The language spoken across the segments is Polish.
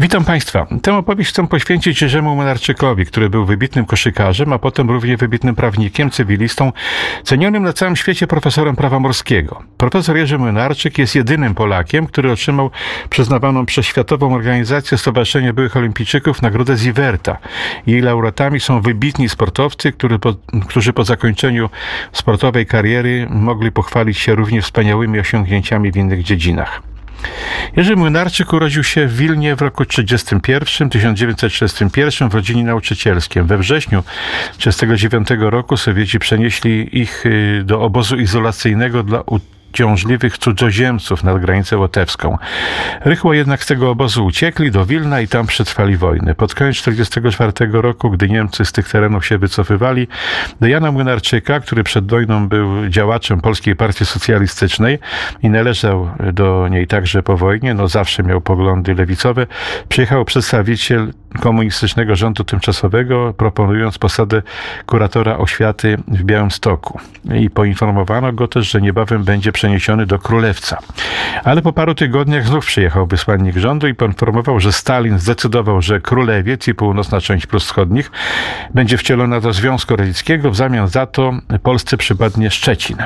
Witam Państwa. Tę opowieść chcę poświęcić Jerzemu Młynarczykowi, który był wybitnym koszykarzem, a potem równie wybitnym prawnikiem, cywilistą, cenionym na całym świecie profesorem prawa morskiego. Profesor Jerzy Młynarczyk jest jedynym Polakiem, który otrzymał przyznawaną przez Światową Organizację Stowarzyszenia Byłych Olimpijczyków nagrodę Ziverta. Jej laureatami są wybitni sportowcy, którzy po, którzy po zakończeniu sportowej kariery mogli pochwalić się również wspaniałymi osiągnięciami w innych dziedzinach. Jerzy Młynarczyk urodził się w Wilnie w roku 1931, 1931 w rodzinie nauczycielskiej. We wrześniu 1939 roku Sowieci przenieśli ich y, do obozu izolacyjnego dla ciążliwych cudzoziemców nad granicę łotewską. Rychło jednak z tego obozu uciekli do Wilna i tam przetrwali wojnę. Pod koniec 1944 roku, gdy Niemcy z tych terenów się wycofywali, do Jana Młynarczyka, który przed wojną był działaczem Polskiej Partii Socjalistycznej i należał do niej także po wojnie, no zawsze miał poglądy lewicowe, przyjechał przedstawiciel komunistycznego rządu tymczasowego, proponując posadę kuratora oświaty w Białymstoku. I poinformowano go też, że niebawem będzie przeniesiony do Królewca. Ale po paru tygodniach znów przyjechał wysłannik rządu i poinformował, że Stalin zdecydował, że Królewiec i północna część Prus Wschodnich będzie wcielona do Związku Radzieckiego, w zamian za to Polsce przypadnie Szczecin.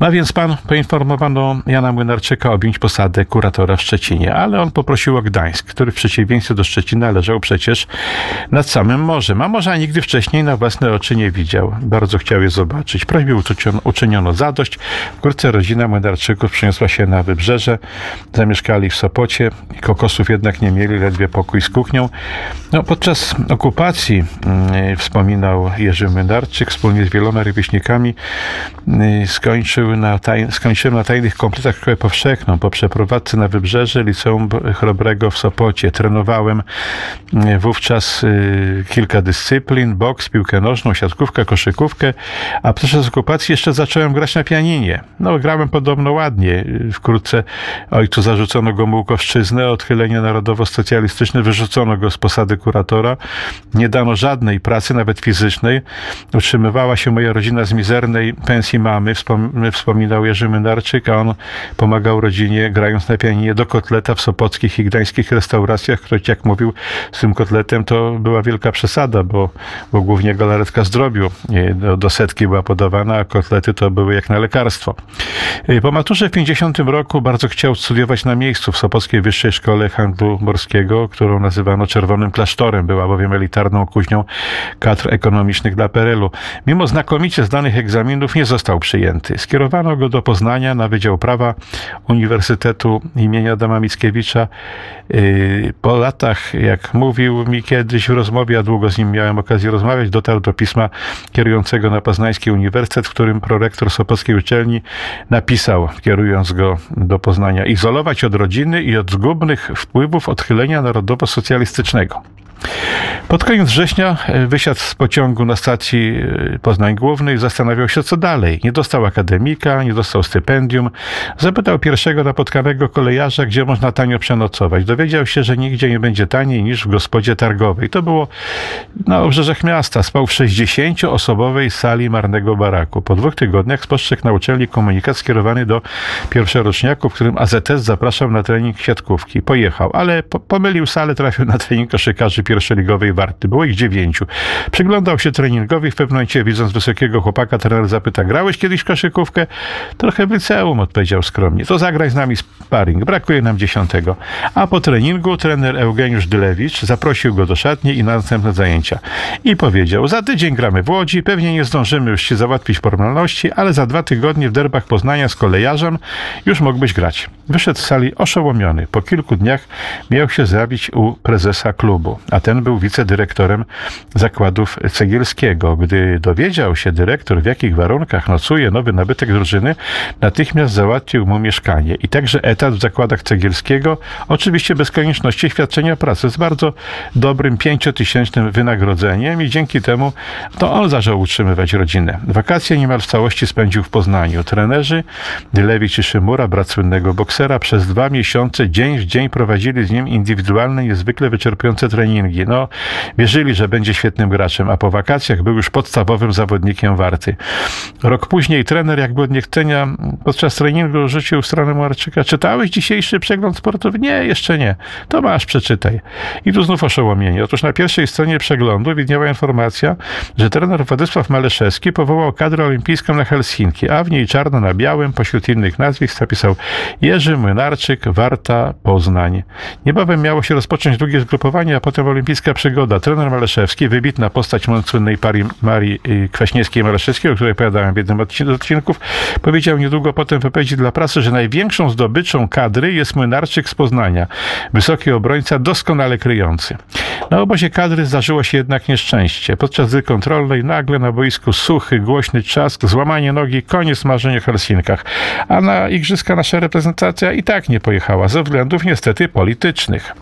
Ma więc pan poinformowano Jana Młynarczyka objąć posadę kuratora w Szczecinie, ale on poprosił o Gdańsk, który w przeciwieństwie do Szczecina leżał przecież nad samym morzem, a morza nigdy wcześniej na własne oczy nie widział. Bardzo chciał je zobaczyć. Prośbie uczyniono zadość. Wkrótce rodzina Młynarczyków przeniosła się na wybrzeże. Zamieszkali w Sopocie. Kokosów jednak nie mieli, ledwie pokój z kuchnią. No, podczas okupacji yy, wspominał Jerzy Młynarczyk wspólnie z wieloma rówieśnikami yy, skończył na taj, skończyłem na tajnych kompletach szkołę powszechną. Po przeprowadzce na wybrzeże Liceum Chrobrego w Sopocie trenowałem yy, wówczas yy, kilka dyscyplin, boks, piłkę nożną, siatkówkę, koszykówkę, a podczas okupacji jeszcze zacząłem grać na pianinie. No, grałem podobno ładnie. Wkrótce ojcu zarzucono go mułkowszczyznę, odchylenie narodowo-socjalistyczne, wyrzucono go z posady kuratora. Nie dano żadnej pracy, nawet fizycznej. Utrzymywała się moja rodzina z mizernej pensji mamy, wspominał Jerzy Mynarczyk, a on pomagał rodzinie grając na pianinie do kotleta w sopockich i gdańskich restauracjach, choć jak mówił, z tym kotletem to była wielka przesada, bo, bo głównie galaretka zdrobiu do, do setki była podawana, a kotlety to były jak na lekarstwo. Y, po maturze w 50 roku bardzo chciał studiować na miejscu w Sopockiej Wyższej Szkole Handlu Morskiego, którą nazywano Czerwonym Klasztorem. Była bowiem elitarną kuźnią kadr ekonomicznych dla PRL-u. Mimo znakomicie zdanych egzaminów nie został przyjęty. Skierowano go do Poznania na Wydział Prawa Uniwersytetu imienia Adama Mickiewicza. Y, po latach, jak mówił mi kiedyś w rozmowie, a długo z nim miałem okazję rozmawiać, dotarł do pisma kierującego na Poznański Uniwersytet, w którym prorektor Sopockiej uczelni napisał, kierując go do Poznania, izolować od rodziny i od zgubnych wpływów odchylenia narodowo-socjalistycznego. Pod koniec września e, wysiadł z pociągu na stacji e, Poznań Głównej zastanawiał się, co dalej. Nie dostał akademika, nie dostał stypendium. Zapytał pierwszego napotkanego kolejarza, gdzie można tanio przenocować. Dowiedział się, że nigdzie nie będzie taniej niż w gospodzie targowej. To było na obrzeżach miasta. Spał w 60-osobowej sali marnego baraku. Po dwóch tygodniach spostrzegł na uczelni komunikat skierowany do pierwszoroczniaków, w którym AZS zapraszał na trening siatkówki. Pojechał, ale po pomylił salę, trafił na trening koszykarzy pierwszoligowej Warty. Było ich dziewięciu. Przyglądał się treningowi, w pewnym momencie widząc wysokiego chłopaka, trener zapyta, grałeś kiedyś koszykówkę? Trochę w liceum, odpowiedział skromnie. To zagraj z nami sparring, brakuje nam dziesiątego. A po treningu trener Eugeniusz Dylewicz zaprosił go do szatni i na następne zajęcia. I powiedział, za tydzień gramy w Łodzi, pewnie nie zdążymy już ci załatwić formalności, ale za dwa tygodnie w derbach Poznania z kolejarzem już mógłbyś grać. Wyszedł z sali oszołomiony. Po kilku dniach miał się zjawić u prezesa klubu a ten był wicedyrektorem zakładów Cegielskiego. Gdy dowiedział się dyrektor, w jakich warunkach nocuje nowy nabytek drużyny, natychmiast załatwił mu mieszkanie i także etat w zakładach Cegielskiego, oczywiście bez konieczności świadczenia pracy, z bardzo dobrym pięciotysięcznym wynagrodzeniem i dzięki temu to on zaczął utrzymywać rodzinę. Wakacje niemal w całości spędził w Poznaniu. Trenerzy Dylewicz i Szymura, brat słynnego boksera, przez dwa miesiące dzień w dzień prowadzili z nim indywidualne, niezwykle wyczerpujące treningi No, wierzyli, że będzie świetnym graczem, a po wakacjach był już podstawowym zawodnikiem Warty. Rok później trener jakby od niechcenia podczas treningu rzucił w stronę Mularczyka. Czytałeś dzisiejszy przegląd sportowy? Nie, jeszcze nie. To masz, przeczytaj. I tu znów oszołomienie. Otóż na pierwszej stronie przeglądu widniała informacja, że trener Władysław Maleszewski powołał kadrę olimpijską na Helsinki, a w niej czarno na białym pośród innych nazwisk napisał Jerzy Młynarczyk, Warta, Poznań. Niebawem miało się rozpocząć drugie zgrupowanie, a potem olimpijska przygoda. Trener Maleszewski, wybitna postać słynnej pari Marii y, Kwaśniewskiej-Maleszewskiej, o której opowiadałem w jednym z odcinków, powiedział niedługo potem w wypowiedzi dla prasy, że największą zdobyczą kadry jest Młynarczyk z Poznania. Wysoki obrońca, doskonale kryjący. Na obozie kadry zdarzyło się jednak nieszczęście. Podczas gry kontrolnej nagle na boisku suchy, głośny trzask, złamanie nogi, koniec marzenia w Helsinkach. A na igrzyska nasza reprezentacja i tak nie pojechała, ze względów niestety politycznych.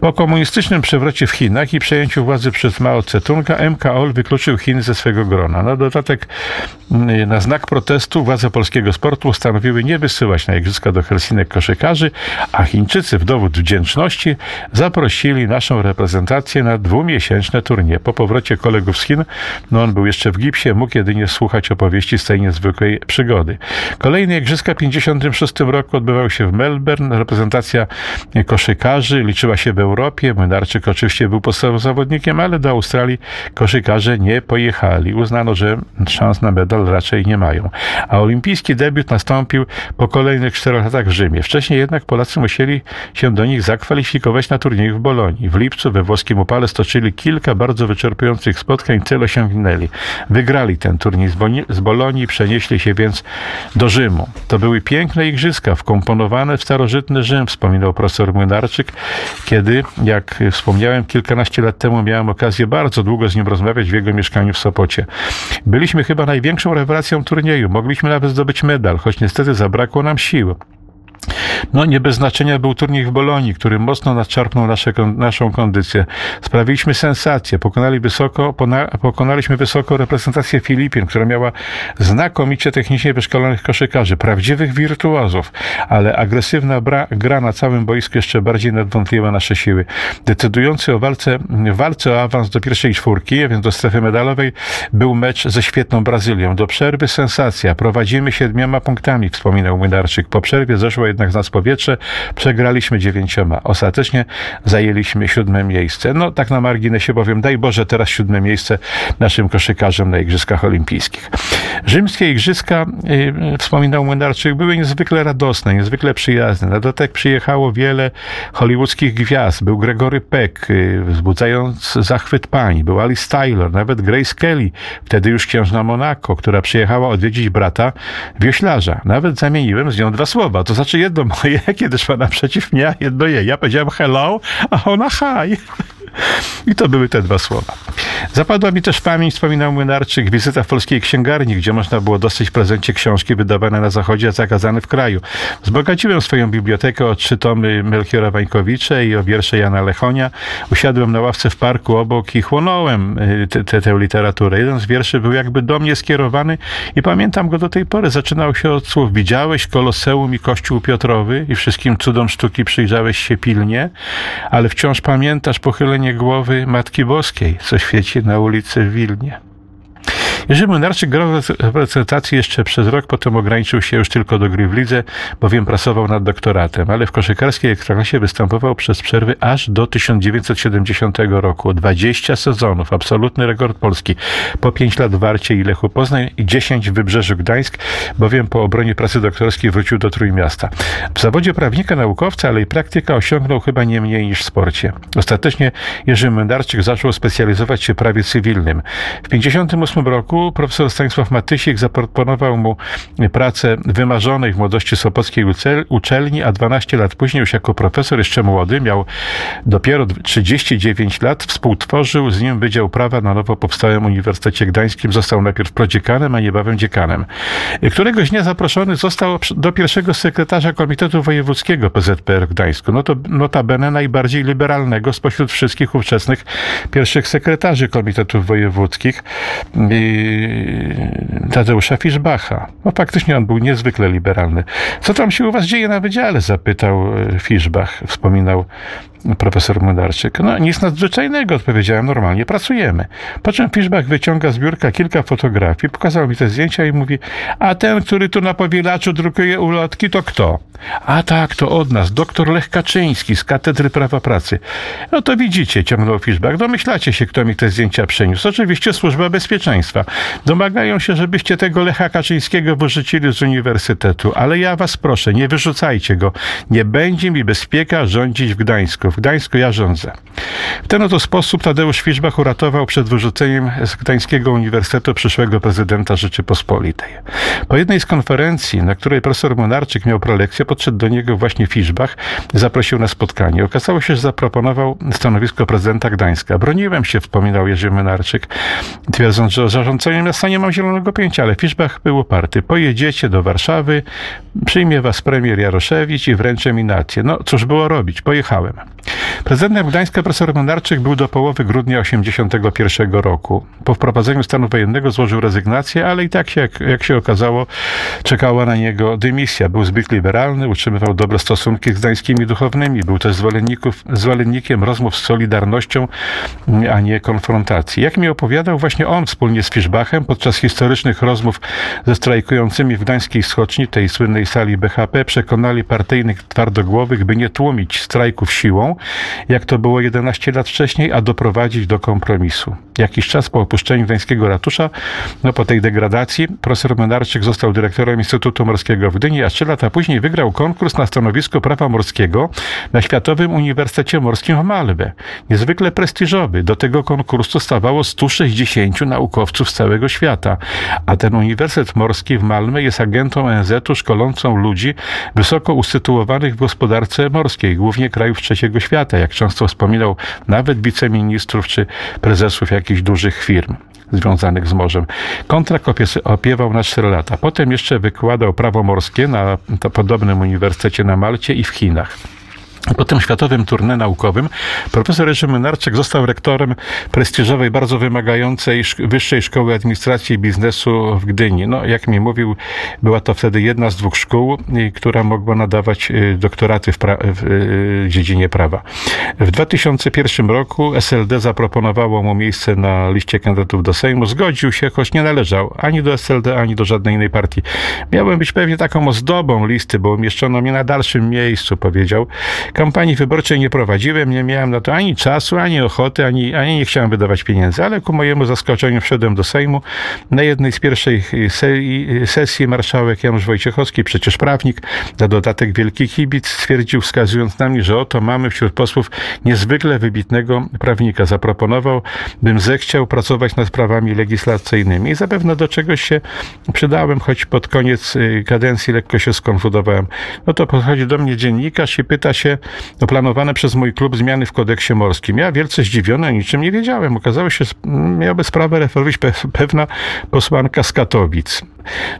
Po komunistycznym przewrocie w Chinach i przejęciu władzy przez Mao Tse-tunga, MKOL wykluczył Chiny ze swego grona. Na dodatek, mm, na znak protestu władze polskiego sportu postanowiły nie wysyłać na igrzyska do Helsinek koszykarzy, a Chińczycy w dowód wdzięczności zaprosili naszą reprezentację na dwumiesięczne turnie. Po powrocie kolegów z Chin, no on był jeszcze w gipsie, mógł jedynie słuchać opowieści z tej niezwykłej przygody. Kolejne igrzyska w 1956 roku odbywały się w Melbourne. Reprezentacja koszykarzy liczyła się w Europie. Młynarczyk oczywiście był podstawowym zawodnikiem, ale do Australii koszykarze nie pojechali. Uznano, że szans na medal raczej nie mają. A olimpijski debiut nastąpił po kolejnych czterech latach w Rzymie. Wcześniej jednak Polacy musieli się do nich zakwalifikować na turnieju w Bolonii. W lipcu we włoskim upale stoczyli kilka bardzo wyczerpujących spotkań, cel osiągnęli. Wygrali ten turniej z Bolonii, przenieśli się więc do Rzymu. To były piękne igrzyska, wkomponowane w starożytny Rzym, wspominał profesor Młynarczyk, kiedy, jak wspomniałem, kilkanaście lat temu miałem okazję bardzo długo z nim rozmawiać w jego mieszkaniu w Sopocie. Byliśmy chyba największą rewelacją turnieju. Mogliśmy nawet zdobyć medal, choć niestety zabrakło nam sił. No nie bez znaczenia był turniej w Bolonii, który mocno nadczarpnął nasze, naszą kondycję. Sprawiliśmy sensację, pokonali wysoko, pokonaliśmy wysoko reprezentację Filipin, która miała znakomicie technicznie wyszkolonych koszykarzy, prawdziwych wirtuozów, ale agresywna bra, gra na całym boisku jeszcze bardziej nadwątliła nasze siły. Decydujący o walce, walce o awans do pierwszej czwórki, więc do strefy medalowej, był mecz ze świetną Brazylią. Do przerwy sensacja. Prowadzimy siedmioma punktami, wspominał Młynarczyk. Po przerwie zeszło jednak z powietrze, przegraliśmy dziewięcioma. Ostatecznie zajęliśmy siódme miejsce. No tak na marginesie powiem, daj Boże teraz siódme miejsce naszym koszykarzom na Igrzyskach Olimpijskich. Rzymskie Igrzyska, yy, wspominał Młynarczyk, były niezwykle radosne, niezwykle przyjazne. Na dodatek przyjechało wiele hollywoodzkich gwiazd. Był Gregory Peck, yy, wzbudzając zachwyt pań. Był Alice Tyler, nawet Grace Kelly, wtedy już księżna Monaco, która przyjechała odwiedzić brata wioślarza. Nawet zamieniłem z nią dwa słowa, to znaczy jedno moje, kiedy szła naprzeciw mnie, a jedno jej. Ja powiedziałem hello, a ona hi. I to były te dwa słowa. Zapadła mi też pamięć, wspominał Młynarczyk, wizyta w polskiej księgarni, gdzie można było dostać w prezencie książki wydawane na zachodzie, a zakazane w kraju. Wzbogaciłem swoją bibliotekę o trzy tomy Melchiora Wańkowicza i o wiersze Jana Lechonia. Usiadłem na ławce w parku obok i chłonąłem y, tę literaturę. Jeden z wierszy był jakby do mnie skierowany i pamiętam go do tej pory. Zaczynał się od słów Widziałeś Koloseum i Kościół Piotrowy i wszystkim cudom sztuki przyjrzałeś się pilnie, ale wciąż pamiętasz pochylenie głowy Matki Boskiej, co świeci na ulicy w Wilnie. Jerzy Młynarczyk grał w reprezentacji jeszcze przez rok, potem ograniczył się już tylko do gry w lidze, bowiem pracował nad doktoratem, ale w koszykarskiej ekstraklasie występował przez przerwy aż do 1970 roku. 20 sezonów, absolutny rekord Polski. Po 5 lat w Warcie i Lechu Poznań i 10 w Wybrzeżu Gdańsk, bowiem po obronie pracy doktorskiej wrócił do Trójmiasta. W zawodzie prawnika, naukowca, ale i praktyka osiągnął chyba nie mniej niż w sporcie. Ostatecznie Jerzy Młynarczyk zaczął specjalizować się w prawie cywilnym. W 1958 roku roku profesor Stanisław Matysik zaproponował mu pracę wymarzonej w młodości Sopockiej uczelni, a 12 lat później już jako profesor, jeszcze młody, miał dopiero 39 lat, współtworzył z nim Wydział Prawa na nowo powstałym Uniwersytecie Gdańskim. Został najpierw prodziekanem, a niebawem dziekanem. Któregoś dnia zaproszony został do pierwszego sekretarza Komitetu Wojewódzkiego PZPR w Gdańsku. No to notabene najbardziej liberalnego spośród wszystkich ówczesnych pierwszych sekretarzy komitetów wojewódzkich. I Tadeusza Fiszbacha. No faktycznie on był niezwykle liberalny. Co tam się u was dzieje na wydziale? Zapytał e, Fiszbach. Wspominał profesor Młynarczyk. No nic nadzwyczajnego, odpowiedziałem, normalnie pracujemy. Po czym Fiszbach wyciąga z biurka kilka fotografii, pokazał mi te zdjęcia i mówi, a ten, który tu na powielaczu drukuje ulotki, to kto? A tak, to od nas, doktor Lech Kaczyński z Katedry Prawa Pracy. No to widzicie, ciągnął Fiszbach, domyślacie się, kto mi te zdjęcia przeniósł. Oczywiście Służba Bezpieczeństwa. Domagają się, żebyście tego Lecha Kaczyńskiego wyrzucili z uniwersytetu, ale ja was proszę, nie wyrzucajcie go. Nie będzie mi bezpieka rządzić w Gdańsku. W Gdańsku ja rządzę. W ten oto sposób Tadeusz Fiszbach uratował przed wyrzuceniem z Gdańskiego Uniwersytetu przyszłego prezydenta Rzeczypospolitej. Po jednej z konferencji, na której profesor Monarczyk miał prelekcję, podszedł do niego właśnie Fiszbach, zaprosił na spotkanie. Okazało się, że zaproponował stanowisko prezydenta Gdańska. Broniłem się, wspominał Jerzy Monarczyk, twierdząc, że o zarządzaniu miasta nie mam zielonego pojęcia, ale Fiszbach był uparty. Pojedziecie do Warszawy, przyjmie was premier Jaroszewicz i wręczę mi nację. No cóż było robić? Pojechałem. Prezydentem Gdańska profesor Monarczyk był do połowy grudnia 1981 roku. Po wprowadzeniu stanu wojennego złożył rezygnację, ale i tak jak, jak się okazało, czekała na niego dymisja. Był zbyt liberalny, utrzymywał dobre stosunki z gdańskimi duchownymi, był też zwolennikiem rozmów z Solidarnością, a nie konfrontacji. Jak mi opowiadał, właśnie on wspólnie z Fiszbachem podczas historycznych rozmów ze strajkującymi w gdańskiej schoczni, tej słynnej sali BHP, przekonali partyjnych twardogłowych, by nie tłumić strajków siłą, jak to było 11 lat wcześniej, a doprowadzić do kompromisu. Jakiś czas po opuszczeniu gdańskiego ratusza, no po tej degradacji, profesor Menarczyk został dyrektorem Instytutu Morskiego w Gdyni, a trzy lata później wygrał konkurs na stanowisko prawa morskiego na Światowym Uniwersytecie Morskim w Malbę. Niezwykle prestiżowy. Do tego konkursu stawało 160 naukowców z całego świata, a ten Uniwersytet Morski w Malmę jest agentą ONZ-u szkolącą ludzi wysoko usytuowanych w gospodarce morskiej, głównie krajów trzeciego świata, jak często wspominał nawet wiceministrów czy prezesów jakichś dużych firm związanych z morzem. Kontrakt opiewał na 4 lata. Potem jeszcze wykładał prawo morskie na podobnym uniwersytecie na Malcie i w Chinach. Po tym światowym turnę naukowym profesor Jerzy Mynarczyk został rektorem prestiżowej, bardzo wymagającej Wyższej Szkoły Administracji i Biznesu w Gdyni. No, jak mi mówił, była to wtedy jedna z dwóch szkół, która mogła nadawać y, doktoraty w, pra- w y, dziedzinie prawa. W 2001 roku SLD zaproponowało mu miejsce na liście kandydatów do Sejmu. Zgodził się, choć nie należał ani do SLD, ani do żadnej innej partii. Miałem być pewnie taką ozdobą listy, bo umieszczono mnie na dalszym miejscu, powiedział. Kampanii wyborczej nie prowadziłem, nie miałem na to ani czasu, ani ochoty, ani, ani nie chciałem wydawać pieniędzy, ale ku mojemu zaskoczeniu wszedłem do Sejmu. Na jednej z pierwszych sesji marszałek Janusz Wojciechowski, przecież prawnik, na dodatek wielki kibic, stwierdził, wskazując na mnie, że oto mamy wśród posłów niezwykle wybitnego prawnika. Zaproponował, bym zechciał pracować nad sprawami legislacyjnymi i zapewne do czegoś się przydałem, choć pod koniec y, kadencji lekko się skonfudowałem. No to podchodzi do mnie dziennikarz i pyta się, o planowane przez mój klub zmiany w kodeksie morskim. Ja wielce zdziwiony, niczym nie wiedziałem. Okazało się, miałaby sprawę referować pewna posłanka z Katowic.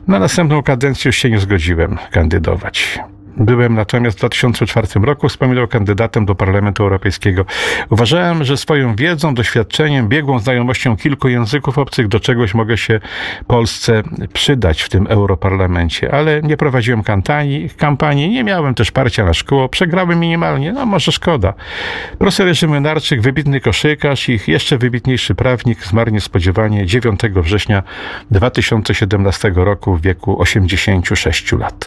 Na następną kadencję już się nie zgodziłem kandydować. Byłem natomiast w 2004 roku wspominał kandydatem do Parlamentu Europejskiego. Uważałem, że swoją wiedzą, doświadczeniem, biegłą znajomością kilku języków obcych do czegoś mogę się Polsce przydać w tym Europarlamencie, ale nie prowadziłem kampanii, kampanii nie miałem też parcia na szkło, przegrałem minimalnie, no może szkoda. Profesor Jerzy Młynarczyk, wybitny koszykarz i jeszcze wybitniejszy prawnik, zmarł niespodziewanie 9 września 2017 roku w wieku 86 lat.